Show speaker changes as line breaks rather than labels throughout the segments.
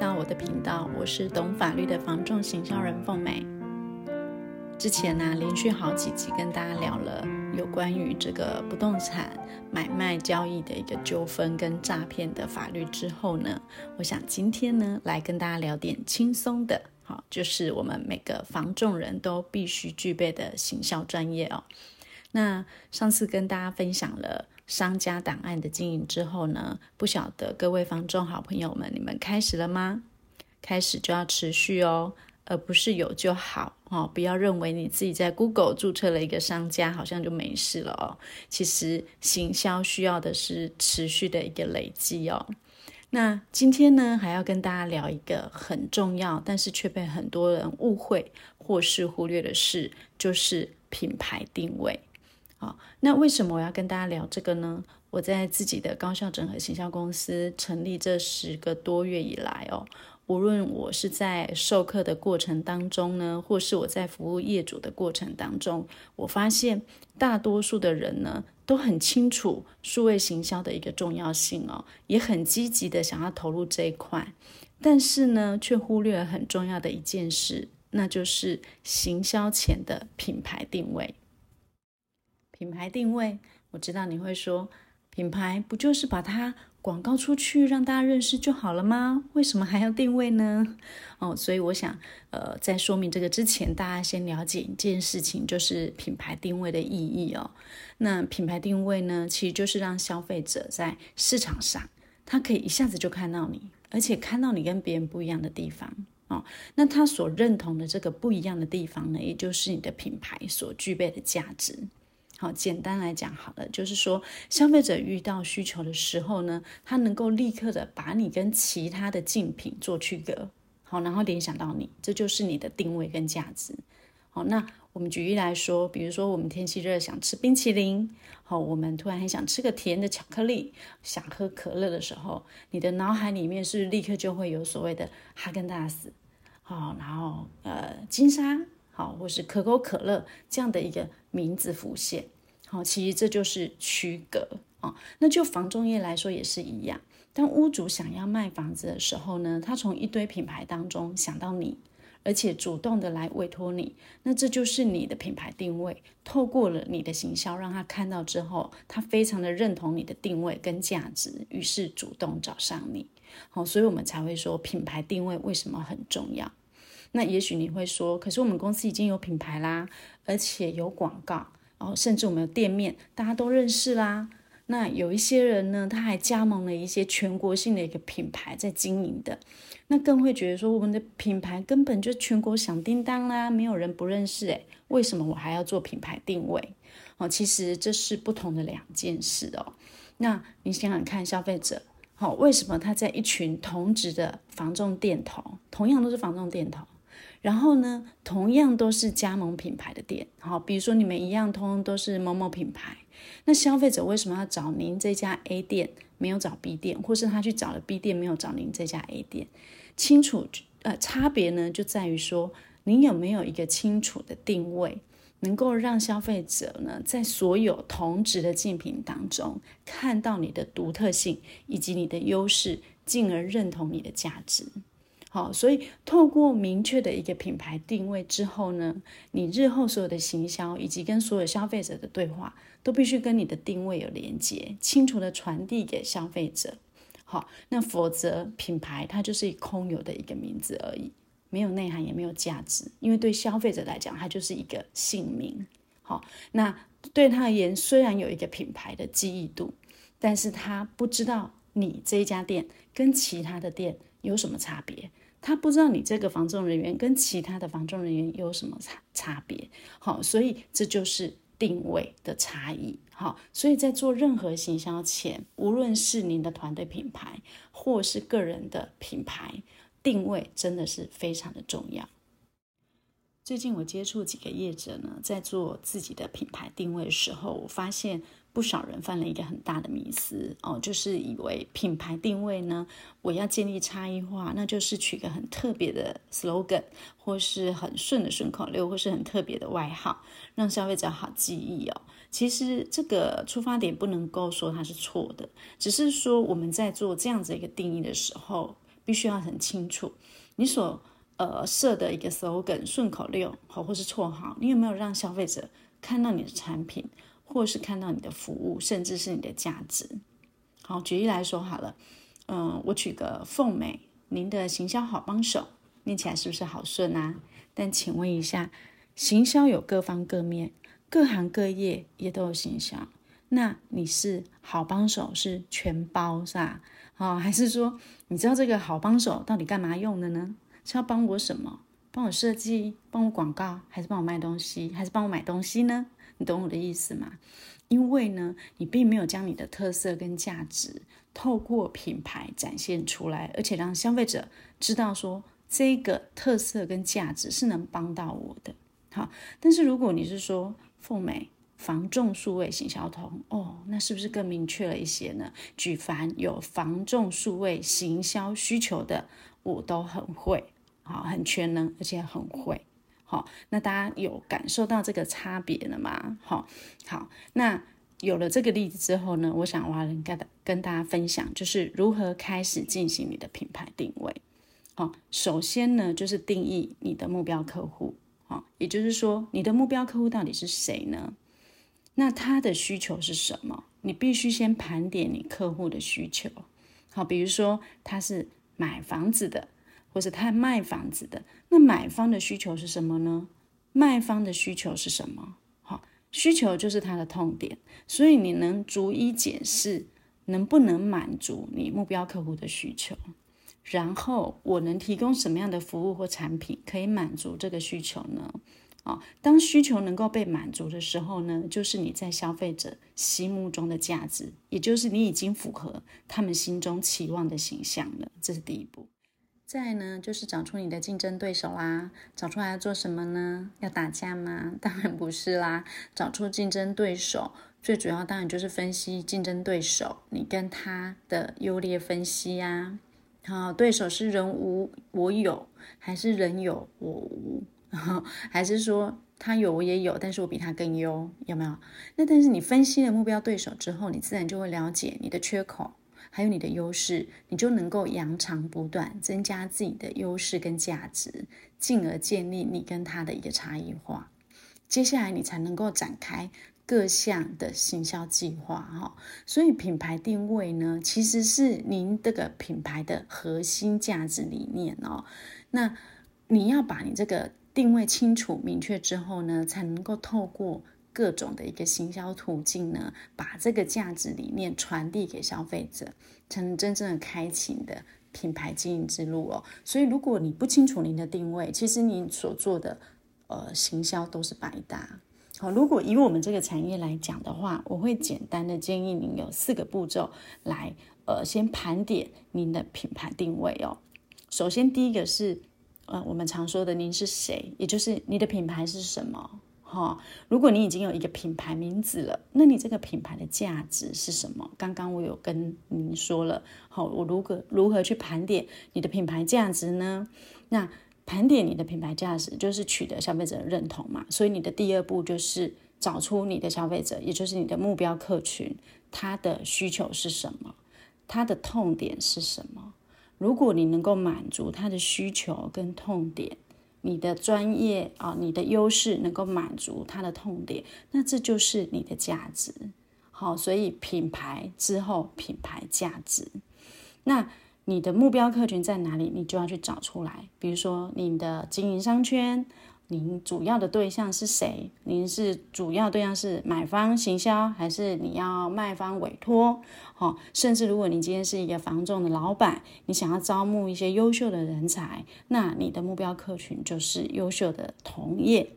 到我的频道，我是懂法律的房仲行销人凤美。之前呢、啊，连续好几集跟大家聊了有关于这个不动产买卖交易的一个纠纷跟诈骗的法律之后呢，我想今天呢来跟大家聊点轻松的，好，就是我们每个房仲人都必须具备的行销专业哦。那上次跟大家分享了商家档案的经营之后呢，不晓得各位房仲好朋友们，你们开始了吗？开始就要持续哦，而不是有就好哦。不要认为你自己在 Google 注册了一个商家，好像就没事了哦。其实行销需要的是持续的一个累积哦。那今天呢，还要跟大家聊一个很重要，但是却被很多人误会或是忽略的事，就是品牌定位。好，那为什么我要跟大家聊这个呢？我在自己的高效整合行销公司成立这十个多月以来哦，无论我是在授课的过程当中呢，或是我在服务业主的过程当中，我发现大多数的人呢都很清楚数位行销的一个重要性哦，也很积极的想要投入这一块，但是呢，却忽略了很重要的一件事，那就是行销前的品牌定位。品牌定位，我知道你会说，品牌不就是把它广告出去，让大家认识就好了吗？为什么还要定位呢？哦，所以我想，呃，在说明这个之前，大家先了解一件事情，就是品牌定位的意义哦。那品牌定位呢，其实就是让消费者在市场上，他可以一下子就看到你，而且看到你跟别人不一样的地方哦。那他所认同的这个不一样的地方呢，也就是你的品牌所具备的价值。好，简单来讲好了，就是说，消费者遇到需求的时候呢，他能够立刻的把你跟其他的竞品做区隔，好，然后联想到你，这就是你的定位跟价值。好，那我们举例来说，比如说我们天气热想吃冰淇淋，好，我们突然很想吃个甜的巧克力，想喝可乐的时候，你的脑海里面是立刻就会有所谓的哈根达斯，好，然后呃金沙。好，或是可口可乐这样的一个名字浮现，好，其实这就是区隔啊。那就房仲业来说也是一样，当屋主想要卖房子的时候呢，他从一堆品牌当中想到你，而且主动的来委托你，那这就是你的品牌定位。透过了你的行销，让他看到之后，他非常的认同你的定位跟价值，于是主动找上你。好，所以我们才会说品牌定位为什么很重要。那也许你会说，可是我们公司已经有品牌啦，而且有广告，然后甚至我们有店面，大家都认识啦。那有一些人呢，他还加盟了一些全国性的一个品牌在经营的，那更会觉得说，我们的品牌根本就全国响叮当啦，没有人不认识诶，为什么我还要做品牌定位？哦，其实这是不同的两件事哦。那你想想看，消费者，好，为什么他在一群同质的防重店头，同样都是防重店头？然后呢，同样都是加盟品牌的店，好，比如说你们一样，通通都是某某品牌，那消费者为什么要找您这家 A 店，没有找 B 店，或是他去找了 B 店，没有找您这家 A 店？清楚，呃，差别呢就在于说，您有没有一个清楚的定位，能够让消费者呢在所有同质的竞品当中看到你的独特性以及你的优势，进而认同你的价值。好，所以透过明确的一个品牌定位之后呢，你日后所有的行销以及跟所有消费者的对话，都必须跟你的定位有连接，清楚的传递给消费者。好，那否则品牌它就是一空有的一个名字而已，没有内涵也没有价值，因为对消费者来讲，它就是一个姓名。好，那对他而言，虽然有一个品牌的记忆度，但是他不知道你这一家店跟其他的店有什么差别。他不知道你这个房仲人员跟其他的房仲人员有什么差差别，好，所以这就是定位的差异，好，所以在做任何行销前，无论是您的团队品牌或是个人的品牌，定位真的是非常的重要。最近我接触几个业者呢，在做自己的品牌定位的时候，我发现。不少人犯了一个很大的迷思哦，就是以为品牌定位呢，我要建立差异化，那就是取个很特别的 slogan，或是很顺的顺口溜，或是很特别的外号，让消费者好记忆哦。其实这个出发点不能够说它是错的，只是说我们在做这样子一个定义的时候，必须要很清楚，你所呃设的一个 slogan 顺口溜好，或是绰号，你有没有让消费者看到你的产品，或是看到你的服务，甚至是你的价值？好，举例来说好了，嗯、我取个凤美，您的行销好帮手，念起来是不是好顺啊？但请问一下，行销有各方各面，各行各业也都有行销。那你是好帮手是全包是吧？哦，还是说你知道这个好帮手到底干嘛用的呢？是要帮我什么？帮我设计，帮我广告，还是帮我卖东西，还是帮我买东西呢？你懂我的意思吗？因为呢，你并没有将你的特色跟价值透过品牌展现出来，而且让消费者知道说这个特色跟价值是能帮到我的。好，但是如果你是说凤美。防重数位行销通哦，那是不是更明确了一些呢？举凡有防重数位行销需求的，我都很会，好，很全能，而且很会，好，那大家有感受到这个差别了吗？好，好，那有了这个例子之后呢，我想我要跟跟大家分享，就是如何开始进行你的品牌定位。好，首先呢，就是定义你的目标客户，好，也就是说，你的目标客户到底是谁呢？那他的需求是什么？你必须先盘点你客户的需求。好，比如说他是买房子的，或是他卖房子的。那买方的需求是什么呢？卖方的需求是什么？好，需求就是他的痛点。所以你能逐一解释能不能满足你目标客户的需求，然后我能提供什么样的服务或产品可以满足这个需求呢？啊，当需求能够被满足的时候呢，就是你在消费者心目中的价值，也就是你已经符合他们心中期望的形象了。这是第一步。再呢，就是找出你的竞争对手啦。找出来要做什么呢？要打架吗？当然不是啦。找出竞争对手，最主要当然就是分析竞争对手，你跟他的优劣分析呀。好，对手是人无我有，还是人有我无？还是说他有我也有，但是我比他更优，有没有？那但是你分析了目标对手之后，你自然就会了解你的缺口，还有你的优势，你就能够扬长补短，增加自己的优势跟价值，进而建立你跟他的一个差异化。接下来你才能够展开各项的行销计划哈。所以品牌定位呢，其实是您这个品牌的核心价值理念哦。那你要把你这个。定位清楚明确之后呢，才能够透过各种的一个行销途径呢，把这个价值理念传递给消费者，才能真正的开启你的品牌经营之路哦。所以，如果你不清楚您的定位，其实你所做的呃行销都是白搭。好，如果以我们这个产业来讲的话，我会简单的建议您有四个步骤来呃先盘点您的品牌定位哦。首先，第一个是。呃，我们常说的“您是谁”，也就是你的品牌是什么？哈、哦，如果你已经有一个品牌名字了，那你这个品牌的价值是什么？刚刚我有跟您说了，好、哦，我如何如何去盘点你的品牌价值呢？那盘点你的品牌价值，就是取得消费者的认同嘛。所以你的第二步就是找出你的消费者，也就是你的目标客群，他的需求是什么？他的痛点是什么？如果你能够满足他的需求跟痛点，你的专业啊，你的优势能够满足他的痛点，那这就是你的价值。好，所以品牌之后，品牌价值，那你的目标客群在哪里？你就要去找出来。比如说你的经营商圈。您主要的对象是谁？您是主要对象是买方行销，还是你要卖方委托？好，甚至如果你今天是一个房仲的老板，你想要招募一些优秀的人才，那你的目标客群就是优秀的同业。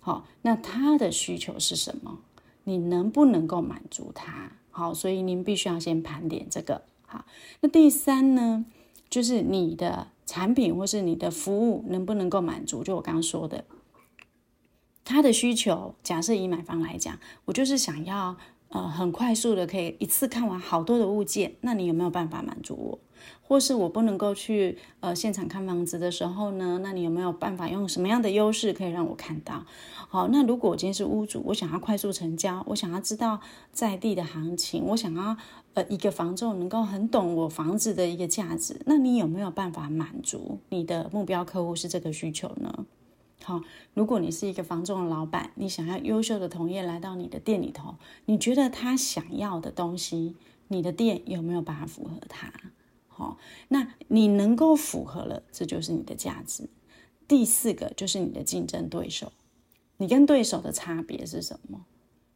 好，那他的需求是什么？你能不能够满足他？好，所以您必须要先盘点这个。好，那第三呢，就是你的产品或是你的服务能不能够满足？就我刚刚说的。他的需求，假设以买方来讲，我就是想要呃很快速的可以一次看完好多的物件，那你有没有办法满足我？或是我不能够去呃现场看房子的时候呢，那你有没有办法用什么样的优势可以让我看到？好，那如果我今天是屋主，我想要快速成交，我想要知道在地的行情，我想要呃一个房仲能够很懂我房子的一个价值，那你有没有办法满足你的目标客户是这个需求呢？好，如果你是一个房仲的老板，你想要优秀的同业来到你的店里头，你觉得他想要的东西，你的店有没有办法符合他？好，那你能够符合了，这就是你的价值。第四个就是你的竞争对手，你跟对手的差别是什么？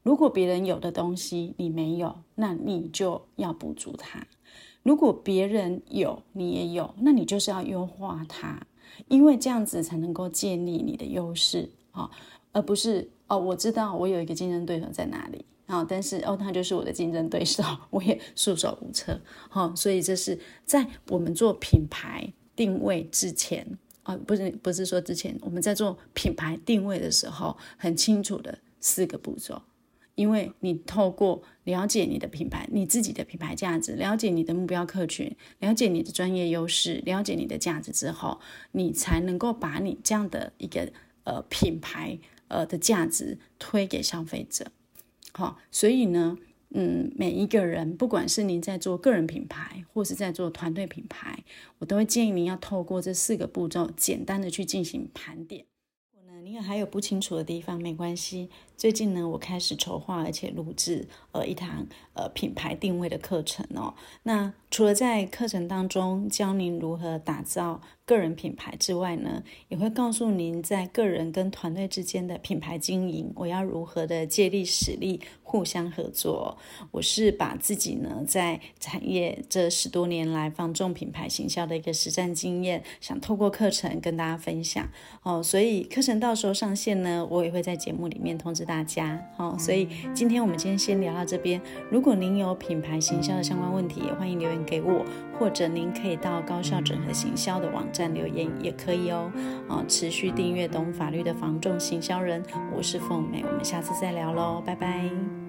如果别人有的东西你没有，那你就要补足它；如果别人有你也有，那你就是要优化它，因为这样子才能够建立你的优势啊，而不是哦，我知道我有一个竞争对手在哪里。啊，但是哦，他就是我的竞争对手，我也束手无策。好、哦，所以这是在我们做品牌定位之前啊、不是不是说之前我们在做品牌定位的时候，很清楚的四个步骤。因为你透过了解你的品牌，你自己的品牌价值，了解你的目标客群，了解你的专业优势，了解你的价值之后，你才能够把你这样的一个呃品牌呃的价值推给消费者。好，所以呢，嗯，每一个人，不管是您在做个人品牌，或是在做团队品牌，我都会建议您要透过这四个步骤，简单的去进行盘点。您还有不清楚的地方，没关系。最近呢，我开始筹划而且录制呃一堂呃品牌定位的课程哦。那除了在课程当中教您如何打造个人品牌之外呢，也会告诉您在个人跟团队之间的品牌经营，我要如何的借力使力，互相合作。我是把自己呢在产业这十多年来放纵品牌行销的一个实战经验，想透过课程跟大家分享哦。所以课程到时候上线呢，我也会在节目里面通知大家。好，所以今天我们今天先聊到这边。如果您有品牌行销的相关问题，也欢迎留言给我，或者您可以到高校整合行销的网站留言也可以哦。啊，持续订阅懂法律的房仲行销人，我是凤美，我们下次再聊喽，拜拜。